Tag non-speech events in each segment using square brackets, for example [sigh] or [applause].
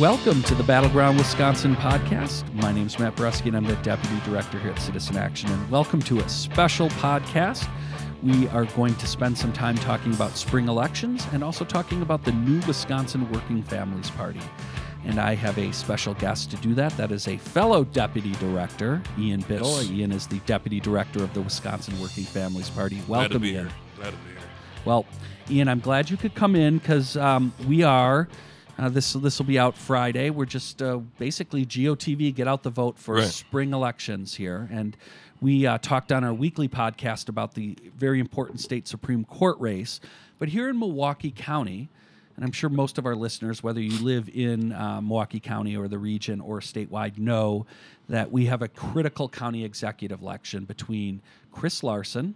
Welcome to the Battleground Wisconsin podcast. My name is Matt Brusky, and I'm the Deputy Director here at Citizen Action. And welcome to a special podcast. We are going to spend some time talking about spring elections and also talking about the new Wisconsin Working Families Party. And I have a special guest to do that. That is a fellow Deputy Director, Ian Biddle. Yes. Ian is the Deputy Director of the Wisconsin Working Families Party. Welcome, Ian. here. Glad to be here. Well, Ian, I'm glad you could come in because um, we are. Uh, this this will be out Friday. We're just uh, basically GOTV get out the vote for Right. spring elections here, and we uh, talked on our weekly podcast about the very important state supreme court race. But here in Milwaukee County, and I'm sure most of our listeners, whether you live in uh, Milwaukee County or the region or statewide, know that we have a critical county executive election between Chris Larson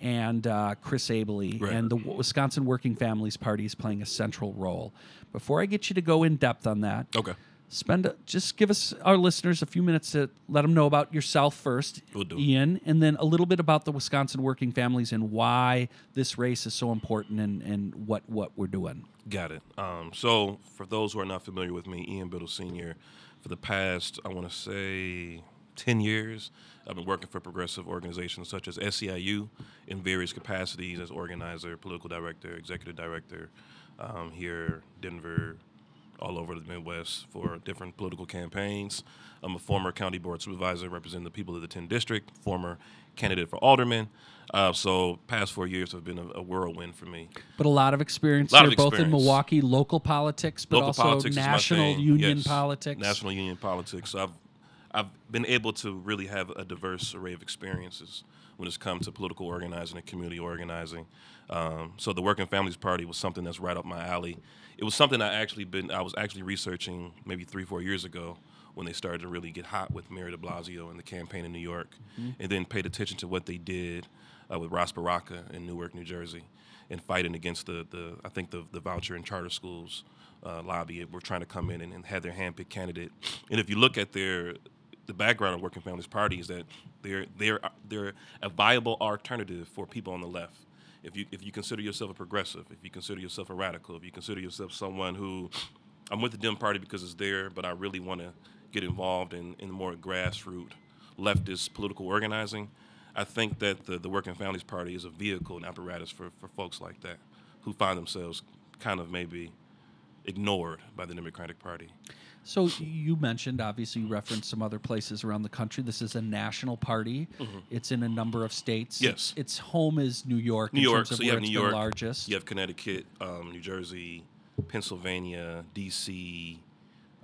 and uh, Chris Abele, Right. and the Wisconsin Working Families Party is playing a central role. Before I get you to go in depth on that, Okay. spend a, just give us our listeners a few minutes to let them know about yourself first, Will do. Ian, and then a little bit about the Wisconsin Working Families and why this race is so important and, and what what we're doing. Got it. Um, so, for those who are not familiar with me, Ian Biddle Sr., for the past, I want to say, 10 years, I've been working for progressive organizations such as SEIU in various capacities as organizer, political director, executive director um, here, Denver, all over the Midwest for different political campaigns. I'm a former county board supervisor representing the people of the 10 district, former candidate for alderman. Uh, so, past four years have been a, a whirlwind for me. But a lot of experience Lot here, of both in. Milwaukee, local politics, but local also politics national is my thing. union Yes. politics. National union politics. I've I've been able to really have a diverse array of experiences when it's come to political organizing and community organizing. Um, so the Working Families Party was something that's right up my alley. It was something I actually been I was actually researching maybe three four years ago when they started to really get hot with Mayor De Blasio and the campaign in New York, and then paid attention to what they did uh, with Ras Baraka in Newark, New Jersey, and fighting against the, the I think the, the voucher and charter schools uh, lobby were trying to come in and, and have their handpicked candidate. And if you look at their the background of Working Families Party is that they're they're they're a viable alternative for people on the left. If you if you consider yourself a progressive, if you consider yourself a radical, if you consider yourself someone who I'm with the Dem Party because it's there, but I really want to get involved in, in more grassroots leftist political organizing. I think that the, the Working Families Party is a vehicle and apparatus for, for folks like that who find themselves kind of maybe ignored by the Democratic Party. So you mentioned, obviously, you referenced some other places around the country. This is a national party. It's in a number of states. Mm-hmm. Yes. Its, home is New York. New in York, so you have New York, largest. you have Connecticut, um, New Jersey, Pennsylvania, D.C.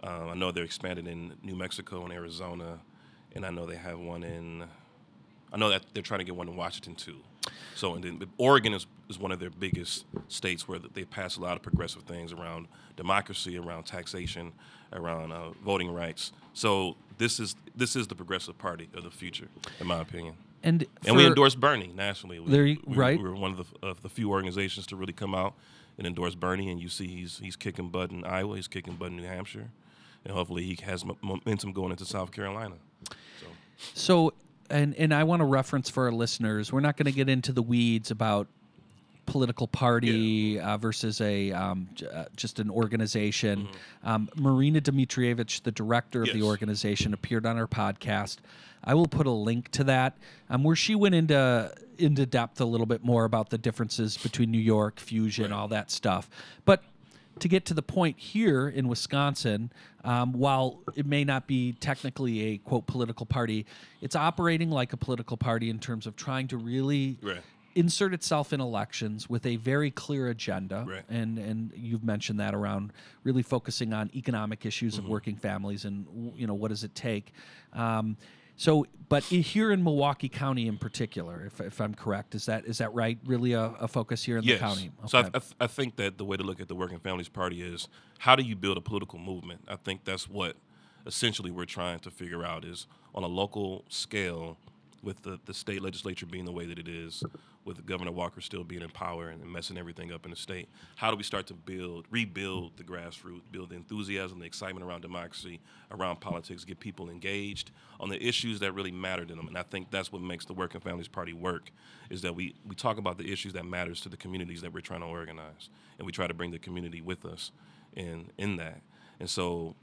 Uh, I know they're expanded in New Mexico and Arizona, and I know they have one in. I know that they're trying to get one in Washington too. So, and then Oregon is, is one of their biggest states where they pass a lot of progressive things around democracy, around taxation, around uh, voting rights. So this is this is the progressive party of the future, in my opinion. And, And we endorse Bernie nationally. We, There you- we, right. We were one of the, of the few organizations to really come out and endorse Bernie. And you see, he's he's kicking butt in Iowa. He's kicking butt in New Hampshire, and hopefully he has momentum going into South Carolina. So So, and and I want to reference for our listeners. We're not going to get into the weeds about political party uh, versus a um, j- uh, just an organization. Um, Marina Dimitrijevic, the director of the Mm-hmm. Organization, appeared on our podcast. I will put a link to that um, where she went into into depth a little bit more about the differences between New York, Fusion, all that stuff. But to get to the point here in Wisconsin, um, while it may not be technically a quote political party, it's operating like a political party in terms of trying to really Right. Insert itself in elections with a very clear agenda. Right. And and you've mentioned that around really focusing on economic issues Mm-hmm. of working families and you know what does it take. Um, so, but here in Milwaukee County in particular, if, if I'm correct, is that is that right? Really a, a focus here in yes. the county? So I, I, th- I think that the way to look at the Working Families Party is how do you build a political movement? I think that's what essentially we're trying to figure out is on a local scale with the, the state legislature being the way that it is, with Governor Walker still being in power and messing everything up in the state, how do we start to build, rebuild the grassroots, build the enthusiasm, the excitement around democracy, around politics, get people engaged on the issues that really matter to them? And I think that's what makes the Working Families Party work, is that we, we talk about the issues that matters to the communities that we're trying to organize, and we try to bring the community with us in in that. And so,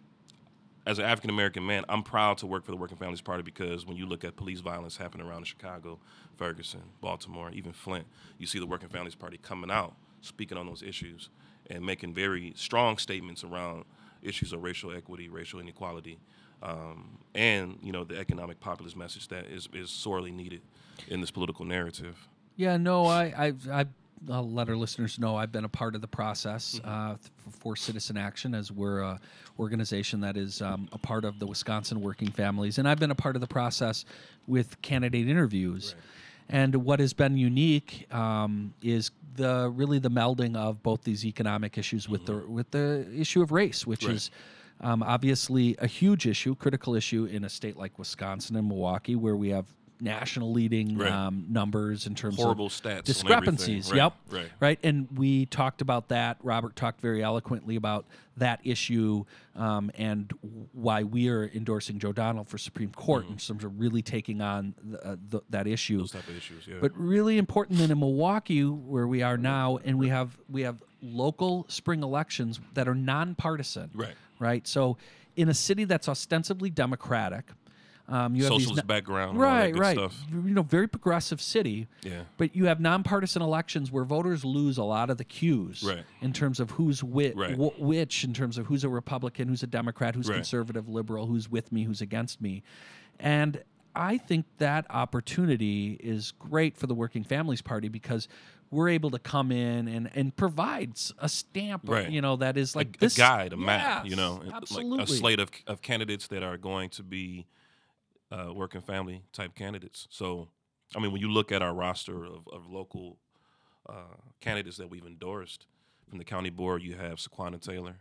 as an African American man, I'm proud to work for the Working Families Party because when you look at police violence happening around in Chicago, Ferguson, Baltimore, even Flint, you see the Working Families Party coming out, speaking on those issues, and making very strong statements around issues of racial equity, racial inequality, um, and you know the economic populist message that is, is sorely needed in this political narrative. Yeah, no, I, I've, I've, I'll let our listeners know I've been a part of the process Mm-hmm. uh, for Citizen Action, as we're a organization that is um, a part of the Wisconsin Working Families, and I've been a part of the process with candidate interviews. And what has been unique um, is the really the melding of both these economic issues with the with the issue of race, which Mm-hmm. Right. is um, obviously a huge issue, critical issue in a state like Wisconsin and Milwaukee, where we have national leading Right. um, numbers in terms Horrible of stats, discrepancies. Right, Yep. right. Right. And we talked about that. Robert talked very eloquently about that issue um, and why we are endorsing Joe Donald for Supreme Court in terms of really taking on the, uh, the, that issue. Mm-hmm. Those type of issues, yeah. But really important then in Milwaukee, where we are now, and we have we have local spring elections that are nonpartisan. Right. Right. So in a city that's ostensibly democratic, um, you have these Socialist no- background, and all that right, right. stuff. You know, very progressive city. Yeah. But you have nonpartisan elections where voters lose a lot of the cues Right. in terms of who's whi- Right. wh- which, in terms of who's a Republican, who's a Democrat, who's Right. conservative, liberal, who's with me, who's against me. And I think that opportunity is great for the Working Families Party because we're able to come in and, and provides a stamp, Right. you know, that is like a this guide, a map, you know, absolutely. like a slate of, of candidates that are going to be uh, working family type candidates. So, I mean, when you look at our roster of, of local uh, candidates that we've endorsed from the county board, you have Sequanna Taylor.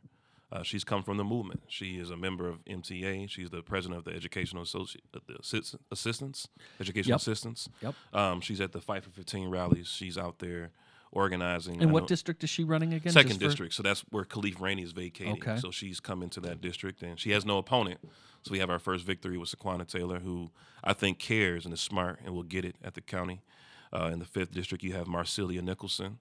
Uh, she's come from the movement. She is a member of MTA. She's the president of the Educational Associate, uh, the assist- Assistants, Educational Yep. Assistants. Yep. Um, she's at the Fight for 15 rallies. She's out there organizing. And I what know- district is she running again? Second district. So that's where Khalif Rainey is vacating. Okay. So she's come into that district and she has no opponent. So we have our first victory with Sequanna Taylor, who I think cares and is smart and will get it at the county. Uh, in the fifth district, you have Marcelia Nicholson.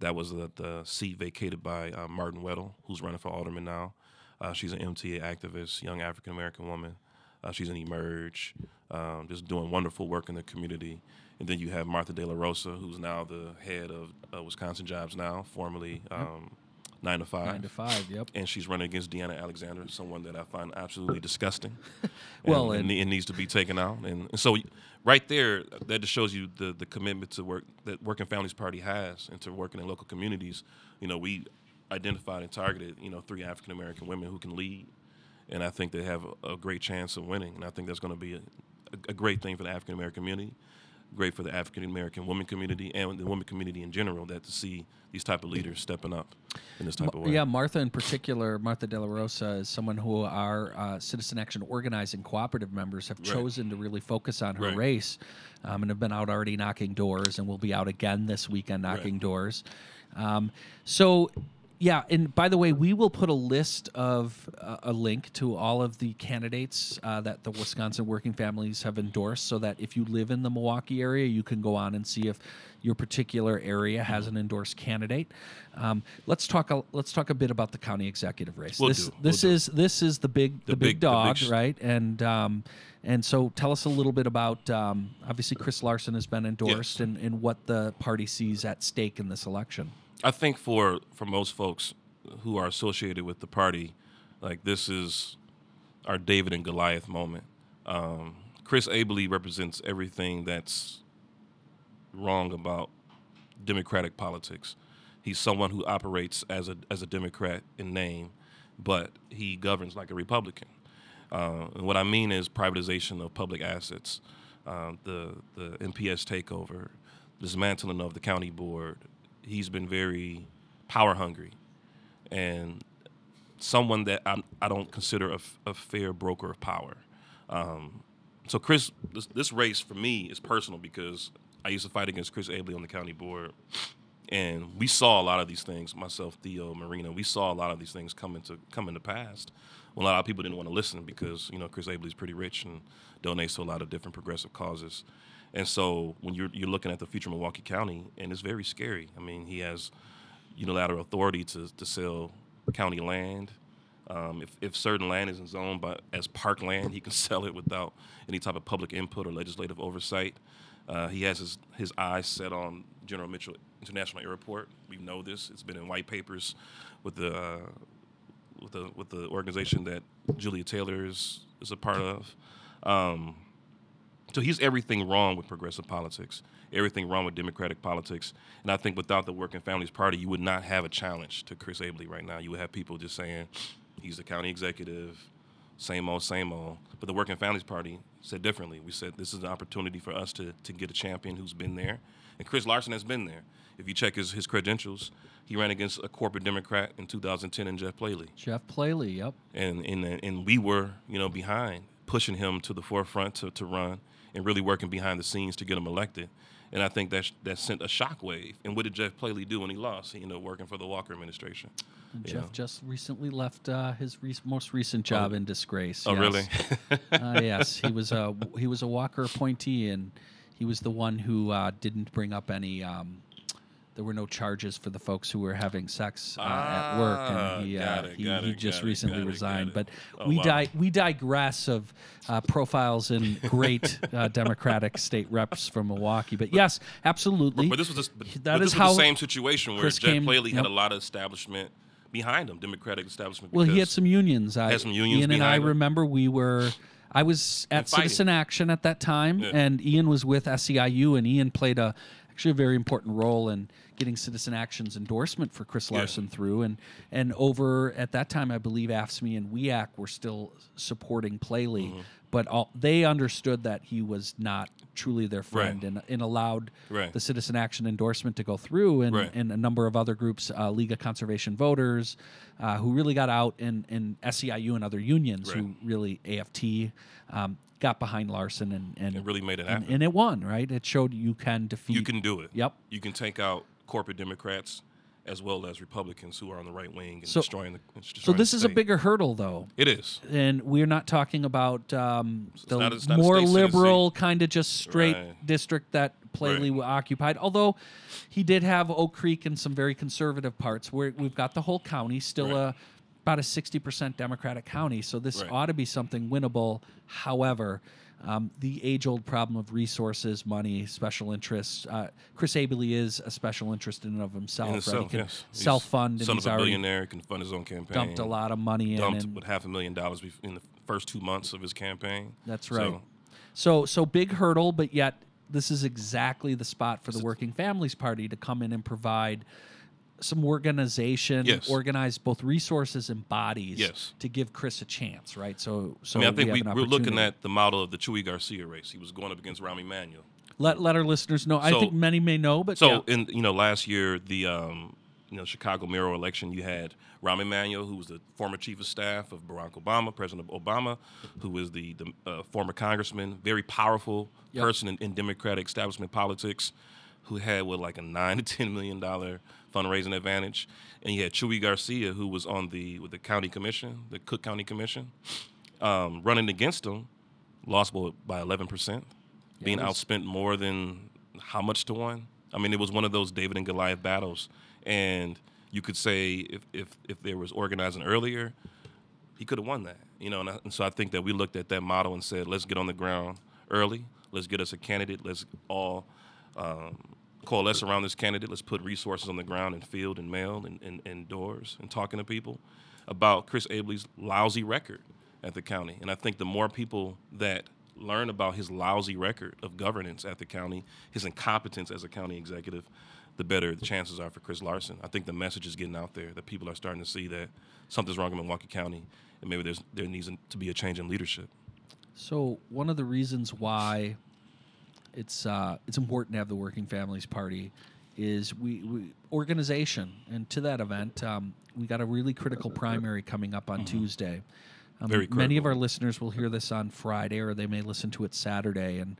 That was the, the seat vacated by uh, Martin Weddle, who's running for alderman now. Uh, she's an MTA activist, young African American woman. Uh, she's an emerge, um, just doing wonderful work in the community. And then you have Martha De La Rosa, who's now the head of uh, Wisconsin Jobs Now, formerly um, Nine to Five. Nine to five. Yep. And she's running against Deanna Alexander, someone that I find absolutely [laughs] disgusting. [laughs] Well, and, and- it needs to be taken out. And, and so, right there, that just shows you the the commitment to work that Working Families Party has and to working in local communities. You know, we identified and targeted you know three African American women who can lead, and I think they have a, a great chance of winning. And I think that's going to be a, great thing for the African American community, great for the African American woman community and the women community in general. That to see these type of leaders stepping up in this type of way. Yeah, Martha in particular, Martha De La Rosa is someone who our uh, Citizen Action organizing cooperative members have chosen to really focus on her Right. race um, and have been out already knocking doors and will be out again this weekend knocking Right. doors. Um, so, yeah, and by the way, we will put a list of uh, a link to all of the candidates uh, that the Wisconsin working families have endorsed so that if you live in the Milwaukee area, you can go on and see if your particular area has an endorsed candidate. Um, let's talk. A, let's talk a bit about the county executive race. We'll this do, we'll this do. is this is the big the, The big, big- the big dog, sh- right? And um, and so tell us a little bit about. Um, obviously, Chris Larson has been endorsed, and, and what the party sees at stake in this election. I think for for most folks who are associated with the party, like this is our David and Goliath moment. Um, Chris Abele represents everything that's wrong about democratic politics. He's someone who operates as a as a Democrat in name, but he governs like a Republican. Uh, and what I mean is privatization of public assets, uh, the the MPS takeover, dismantling of the county board. He's been very power hungry, and someone that I, I don't consider a, a, fair broker of power. Um, so Chris, this, this race for me is personal because I used to fight against Chris Abele on the county board, and we saw a lot of these things. Myself, Theo, Marina, we saw a lot of these things come into come into past. A lot of people didn't want to listen because you know Chris Abele is pretty rich and donates to a lot of different progressive causes. And so when you're you're looking at the future of Milwaukee County, and it's very scary. I mean, he has unilateral authority to to sell county land. Um, if, if certain land isn't zoned by, as parkland, he can [laughs] sell it without any type of public input or legislative oversight. Uh, he has his, his eyes set on General Mitchell International Airport. We know this; it's been in white papers with the uh, with the with the organization that Julia Taylor is is a part of. Um, so he's everything wrong with progressive politics, everything wrong with democratic politics. And I think without the Working Families Party, you would not have a challenge to Chris Abele right now. You would have people just saying, he's the county executive, same old, same old. But the Working Families Party said differently. We said this is an opportunity for us to, to get a champion who's been there. And Chris Larson has been there. If you check his, his credentials, he ran against a corporate Democrat in 2010 and Jeff Plale. Jeff Plale, yep. And, and, and we were, you know, behind, pushing him to the forefront to, to run and really working behind the scenes to get him elected. And I think that that sent a shockwave. And what did Jeff Plale do when he lost? He ended up working for the Walker administration. Jeff know. just recently left uh, his re- most recent job oh. in disgrace. Oh, yes. really? [laughs] uh, yes, he was a he was a Walker appointee, and he was the one who uh, didn't bring up any um, there were no charges for the folks who were having sex uh, ah, at work, and ah, he uh, it, he, he it, just recently it, resigned. But oh, we wow. di- we digress of uh, profiles in [laughs] great uh, Democratic state reps from Milwaukee. But yes, absolutely. But, but this was, this, but, that but is how the same situation where Chris Jeff came, yep. had a lot of establishment behind him, Democratic establishment. Well, he had some unions. I, Had some unions Ian and I him. remember we were. I was at Citizen Action at that time, Yeah. and Ian was with SEIU, and Ian played a actually a very important role in getting Citizen Action's endorsement for Chris Yeah. Larson through. And and over at that time, I believe AFSCME and WEAC were still supporting Plale, Mm-hmm. but all, they understood that he was not truly their friend, Right. and, and allowed Right. the Citizen Action endorsement to go through, and, Right. and a number of other groups, uh, League of Conservation Voters, uh, who really got out, and, and SEIU and other unions who really AFT um, got behind Larson and and It really made it happen. and it won. Right, it showed you can defeat. you can do it. Yep. You can take out corporate Democrats as well as Republicans who are on the right wing and So- destroying the. and So this the is a bigger hurdle, though. It is. and we're not talking about um, the not not more liberal kind of just straight Right. district that Plale Right. occupied. Although he did have Oak Creek and some very conservative parts. Where we've got the whole county still Right. a about a sixty percent Democratic county. So this Right. ought to be something winnable. However. Um, the age-old problem of resources, money, special interests. Uh, Chris Abele is a special interest in and of himself. In right? he can yes. Self-fund, and Son of a billionaire, can fund his own campaign. dumped a lot of money in. Dumped and, with half a million dollars in the first two months of his campaign. That's So, right. So so big hurdle, but yet this is exactly the spot for the Working Families Party to come in and provide some organization, Yes. organize both resources and bodies Yes. to give Chris a chance, right? So so I mean, I think we, we, we're looking at the model of the Chuy Garcia race. He was going up against Rahm Emanuel. let let our listeners know. I think many may know, but So yeah. in you know last year the um, you know Chicago mayoral election you had Rahm Emanuel who was the former chief of staff of Barack Obama, President Obama, who was the, the uh, former congressman, very powerful Yep. person in, in Democratic establishment politics, who had what like a nine [laughs] to ten million dollar fundraising advantage, and you had Chuy Garcia who was on the with the county commission, the Cook County Commission, um, running against him, lost by eleven percent Yeah, being was- outspent more than how much to one. I mean, it was one of those David and Goliath battles, and you could say if if if there was organizing earlier, he could have won that. You know, and, I, and so I think that we looked at that model and said, let's get on the ground early. Let's get us a candidate. Let's all um, coalesce around this candidate. Let's put resources on the ground and field and mail and, and, and doors and talking to people about Chris Abele's lousy record at the county. And I think the more people that learn about his lousy record of governance at the county, his incompetence as a county executive, the better the chances are for Chris Larson. I think the message is getting out there that people are starting to see that something's wrong in Milwaukee County, and maybe there's there needs to be a change in leadership. So one of the reasons why it's uh, it's important to have the Working Families Party is we, we organization, and to that event, um, we got a really critical primary coming up on Tuesday. Um, Mm-hmm. Very many of our listeners will hear this on Friday, or they may listen to it Saturday, and.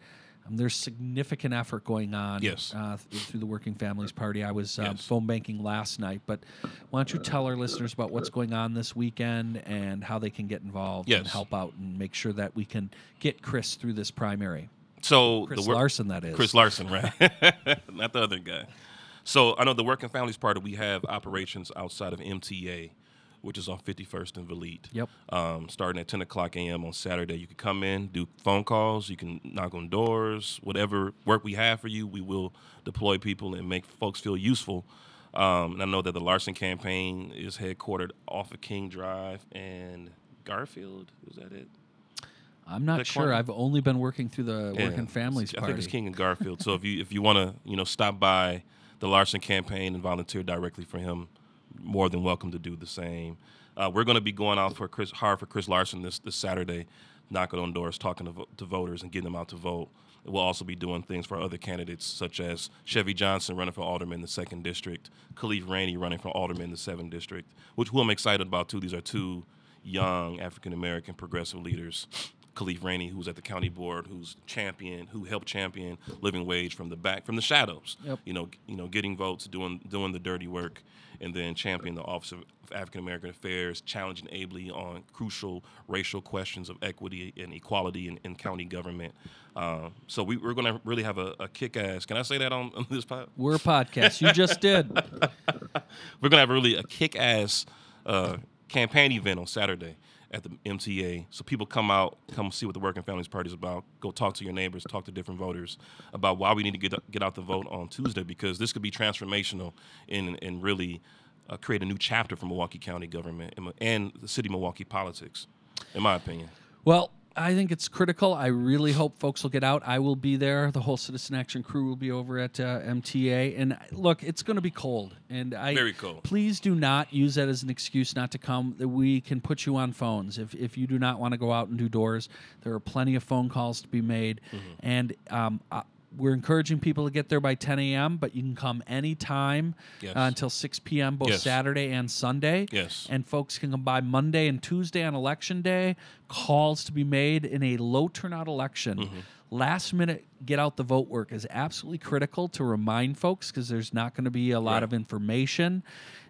Um, there's significant effort going on Yes. uh, th- through the Working Families Party. I was um, Yes. phone banking last night, but why don't you tell our listeners about what's going on this weekend and how they can get involved and help out and make sure that we can get Chris through this primary. So Chris the work, Larson, that is. Chris Larson, right? [laughs] Not the other guy. So I know the Working Families Party, we have operations outside of MTA which is on 51st and Vliet. Yep. Um, starting at 10 o'clock a.m. on Saturday. You can come in, do phone calls, you can knock on doors, whatever work we have for you, we will deploy people and make folks feel useful. Um, and I know that the Larson campaign is headquartered off of King Drive and Garfield. Is that it? I'm not sure. I've only been working through the Yeah, Working Families I Party. think it's King and [laughs] Garfield. so if you if you want to you know stop by the Larson campaign and volunteer directly for him, more than welcome to do the same. Uh, we're going to be going out for Chris hard for Chris Larson this this Saturday, knocking on doors, talking to, vo- to voters, and getting them out to vote. We'll also be doing things for other candidates, such as Chevy Johnson running for alderman in the second district, Khalif Rainey running for alderman in the seventh district, which who I'm excited about too. These are two young African American progressive leaders. Khalif Rainey, who's at the county board, who's champion, who helped champion living wage from the back, from the shadows. Yep. You know, you know, getting votes, doing doing the dirty work, and then champion the Office of African American Affairs, challenging Abele on crucial racial questions of equity and equality in, in county government. Um, so we, we're going to really have a, a kick-ass. Can I say that on, on this pod? We're a podcast. You just did. [laughs] We're gonna have really a kick-ass uh, campaign event on Saturday at the MTA. So people come out, come see what the Working Families Party is about. Go talk to your neighbors, talk to different voters about why we need to get get out the vote on Tuesday because this could be transformational and and really uh, create a new chapter for Milwaukee County government and, and the city of Milwaukee politics, in my opinion. Well, I think it's critical. I really hope folks will get out. I will be there. The whole Citizen Action crew will be over at uh, MTA. And look, it's going to be cold. And I Very cold. Please do not use that as an excuse not to come. We can put you on phones if if you do not want to go out and do doors. There are plenty of phone calls to be made, Mm-hmm. and um, uh, we're encouraging people to get there by 10 a.m. But you can come anytime Yes. uh, until 6 p.m. both Yes. Saturday and Sunday. Yes. And folks can come by Monday and Tuesday on election day. Calls to be made in a low turnout election. Mm-hmm. Last minute get out the vote work is absolutely critical to remind folks because there's not going to be a lot Right. of information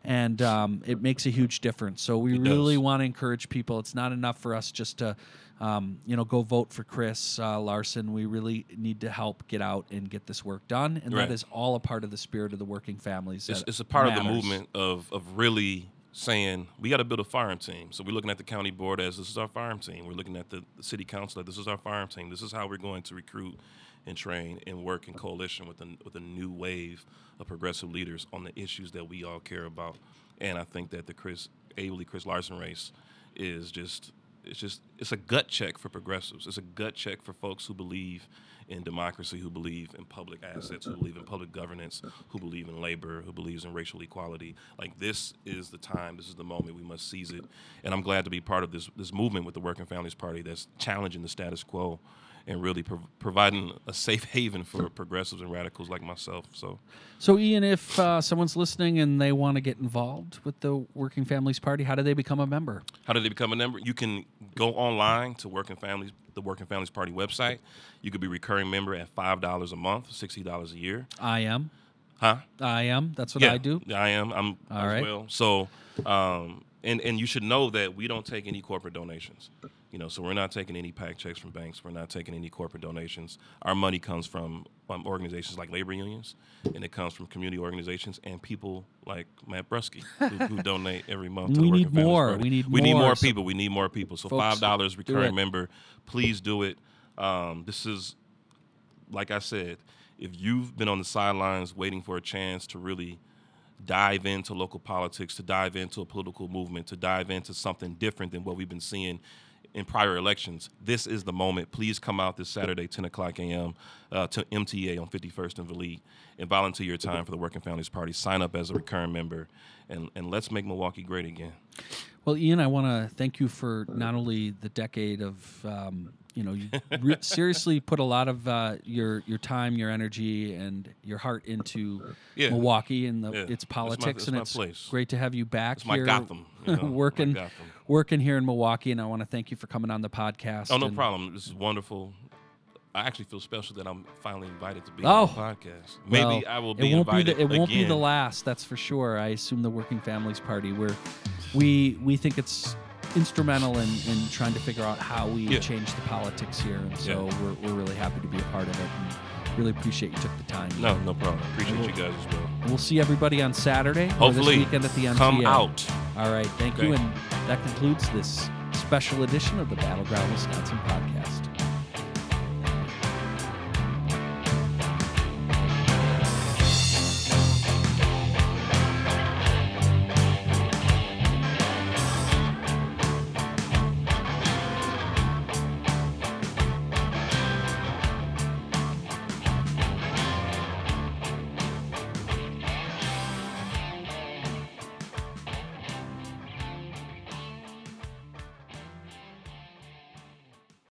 and um, it makes a huge difference. So we It really want to encourage people. It's not enough for us just to. Um, you know, go vote for Chris uh, Larson. We really need to help get out and get this work done, and Right. that is all a part of the spirit of the working families. It's, it's a part of the movement of, of really saying we got to build a farm team. So we're looking at the county board as this is our farm team. We're looking at the, the city council as this is our farm team. This is how we're going to recruit and train and work in coalition with a, with a new wave of progressive leaders on the issues that we all care about. And I think that the Chris Abele Chris Larson race is just it's just it's a gut check for progressives. It's a gut check for folks who believe in democracy, who believe in public assets, who believe in public governance, who believe in labor, who believes in racial equality. Like this is the time, this is the moment. We must seize it. And I'm glad to be part of this this movement with the Working Families Party that's challenging the status quo and really prov- providing a safe haven for progressives and radicals like myself. So So, Ian, if uh, someone's listening and they want to get involved with the Working Families Party, how do they become a member? How do they become a member? You can go online to Working Families, the Working Families Party website. You could be a recurring member at five dollars a month, sixty dollars a year. I am. Huh? I am. That's what yeah, I do. I am. I'm All as right. well. So, um, and and you should know that we don't take any corporate donations. You know, so we're not taking any PAC checks from banks. We're not taking any corporate donations. Our money comes from um, organizations like labor unions, and it comes from community organizations and people like Matt Brusky who, who [laughs] donate every month. To We the need more. We need we need more. more So- people. We need more people. So Folks, five dollars recurring member. Please do it. Um, this is like I said, if you've been on the sidelines waiting for a chance to really dive into local politics, to dive into a political movement, to dive into something different than what we've been seeing in prior elections, this is the moment. Please come out this Saturday, 10 o'clock a.m. Uh, to MTA on 51st and Vliet and volunteer your time for the Working Families Party. Sign up as a recurring member, and, and let's make Milwaukee great again. Well, Ian, I want to thank you for not only the decade of, um, you know, you re- seriously put a lot of uh, your your time, your energy, and your heart into Yeah. Milwaukee and the, Yeah. its It's my- politics, it's and it's place. great to have you back It's my here, Gotham, you know, [laughs] working Gotham. working here in Milwaukee. And I want to thank you for coming on the podcast. Oh, no problem. This is wonderful. I actually feel special that I'm finally invited to be Oh. on the podcast. Maybe Well, I will be it won't invited be the, it won't be the last that's for sure i assume the working families party where we we think it's instrumental in, in trying to figure out how we Yeah. change the politics here and so Yeah. we're, we're really happy to be a part of it and really appreciate you took the time No, no problem. Appreciate We'll- you guys as well. we'll see everybody on saturday or Hopefully, this weekend at the MTA. come out. All right. Thank you. And that concludes this special edition of the Battleground Wisconsin podcast.